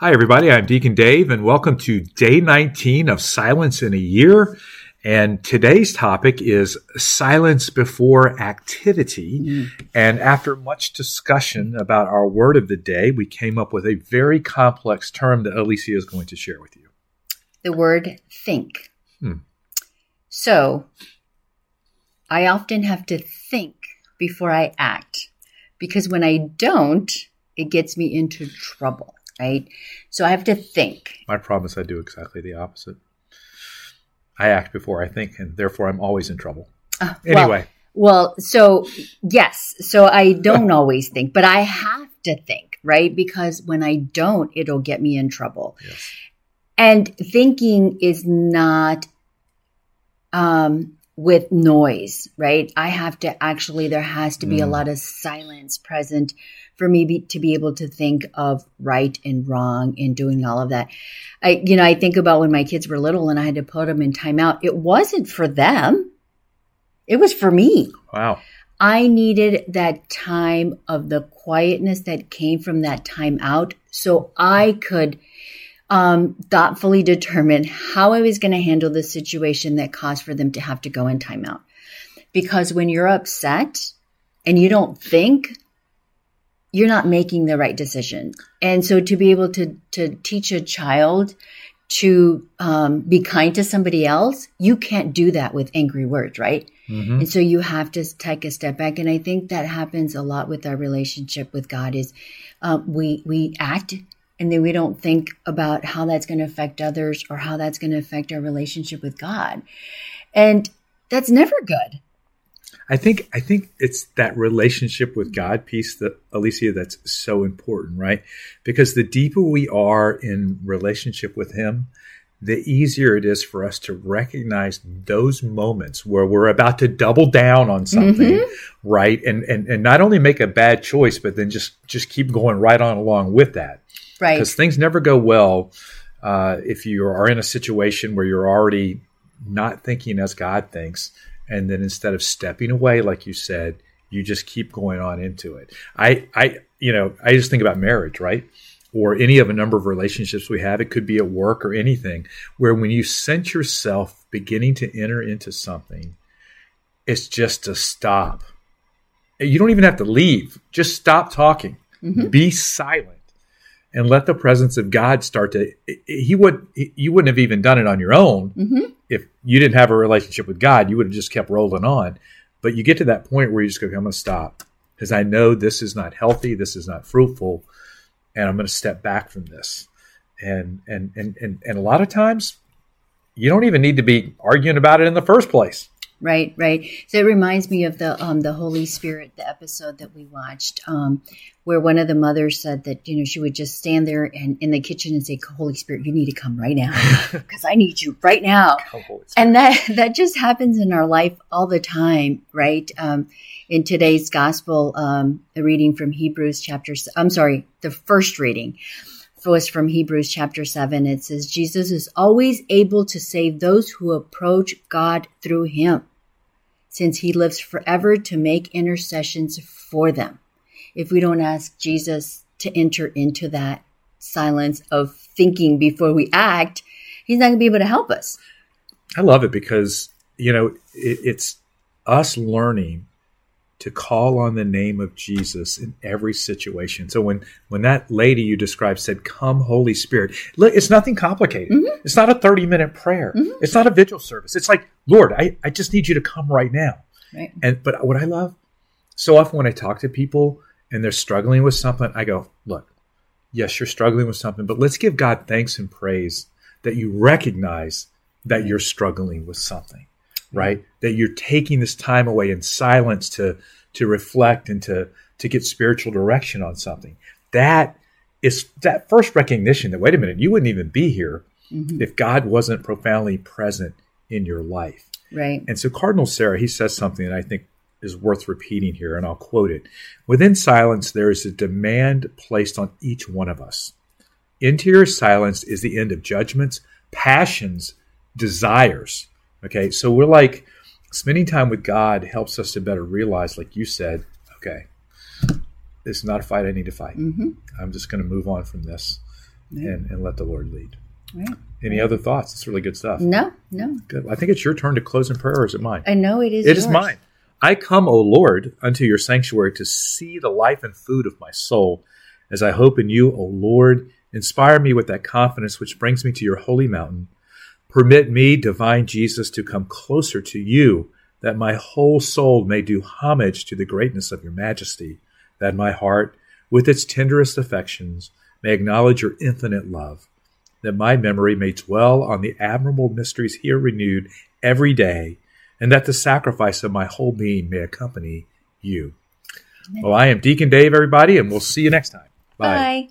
Hi, everybody. I'm Deacon Dave, and welcome to day 19 of Silence in a Year. And today's topic is silence before activity. Mm. And after much discussion about our word of the day, we came up with a very complex term that Alicia is going to share with you. The word think. Hmm. So, I often have to think before I act because when I don't, it gets me into trouble right? So I have to think. I promise I do exactly the opposite. I act before I think, and therefore I'm always in trouble. Uh, anyway. Well, well, so yes, so I don't always think, but I have to think, right? Because when I don't, it'll get me in trouble. Yes. And thinking is not um, with noise, right? I have to actually, there has to be mm. a lot of silence present for me be, to be able to think of right and wrong and doing all of that. I, you know, I think about when my kids were little and I had to put them in timeout. It wasn't for them. It was for me. Wow. I needed that time of the quietness that came from that time out so I could um, thoughtfully determine how I was going to handle the situation that caused for them to have to go in timeout. Because when you're upset and you don't think, you're not making the right decision. And so to be able to, to teach a child to um, be kind to somebody else, you can't do that with angry words, right? Mm-hmm. And so you have to take a step back. And I think that happens a lot with our relationship with God is uh, we, we act and then we don't think about how that's going to affect others or how that's going to affect our relationship with God. And that's never good. I think I think it's that relationship with God piece that Alicia that's so important, right? Because the deeper we are in relationship with Him, the easier it is for us to recognize those moments where we're about to double down on something, mm-hmm. right? And, and and not only make a bad choice, but then just just keep going right on along with that, right? Because things never go well uh, if you are in a situation where you're already not thinking as God thinks and then instead of stepping away like you said you just keep going on into it. I i you know i just think about marriage right? Or any of a number of relationships we have. It could be at work or anything where when you sense yourself beginning to enter into something it's just to stop. You don't even have to leave. Just stop talking. Mm-hmm. be silent and let the presence of God start to he would you wouldn't have even done it on your own. Mm-hmm. if you didn't have a relationship with God you would have just kept rolling on. But you get to that point where you just go I'm going to stop because I know this is not healthy this is not fruitful and I'm going to step back from this. And and and and, and a lot of times you don't even need to be arguing about it in the first place Right, right. So it reminds me of the um, the Holy Spirit, the episode that we watched, um, where one of the mothers said that you know she would just stand there and in the kitchen and say, "Holy Spirit, you need to come right now because I need you right now." And that that just happens in our life all the time, right? Um, in today's gospel, um, the reading from Hebrews chapter, I'm sorry, the first reading was from Hebrews chapter 7. It says, Jesus is always able to save those who approach God through him since he lives forever to make intercessions for them. If we don't ask Jesus to enter into that silence of thinking before we act, he's not going to be able to help us. I love it because, you know, it, it's us learning to call on the name of Jesus in every situation. So when when that lady you described said, "Come, Holy Spirit," it's nothing complicated. Mm-hmm. It's not a thirty minute prayer. Mm-hmm. It's not a vigil service. It's like, Lord, I, I just need you to come right now. Right. And but what I love so often when I talk to people and they're struggling with something, I go, look, yes, you're struggling with something, but let's give God thanks and praise that you recognize that you're struggling with something right? That you're taking this time away in silence to to reflect and to to get spiritual direction on something. That is that first recognition that wait a minute, you wouldn't even be here mm-hmm. if God wasn't profoundly present in your life. Right. And so Cardinal Sarah, he says something that I think is worth repeating here, and I'll quote it. Within silence, there is a demand placed on each one of us. Interior silence is the end of judgments, passions, desires, Okay, so we're like spending time with God helps us to better realize, like you said, okay, this is not a fight I need to fight. Mm-hmm. I'm just going to move on from this. and, and let the Lord lead. Right. Any other thoughts? It's really good stuff. No, no. Good. I think it's your turn to close in prayer, or is it mine? I know it is. It is yours. mine. I come, O Lord, unto your sanctuary to see the life and food of my soul, as I hope in you, O Lord. Inspire me with that confidence which brings me to your holy mountain. Permit me, divine Jesus, to come closer to you, that my whole soul may do homage to the greatness of your majesty, that my heart, with its tenderest affections, may acknowledge your infinite love, that my memory may dwell on the admirable mysteries here renewed every day, and that the sacrifice of my whole being may accompany you. Well, I am Deacon Dave, everybody, and we'll see you next time. Bye.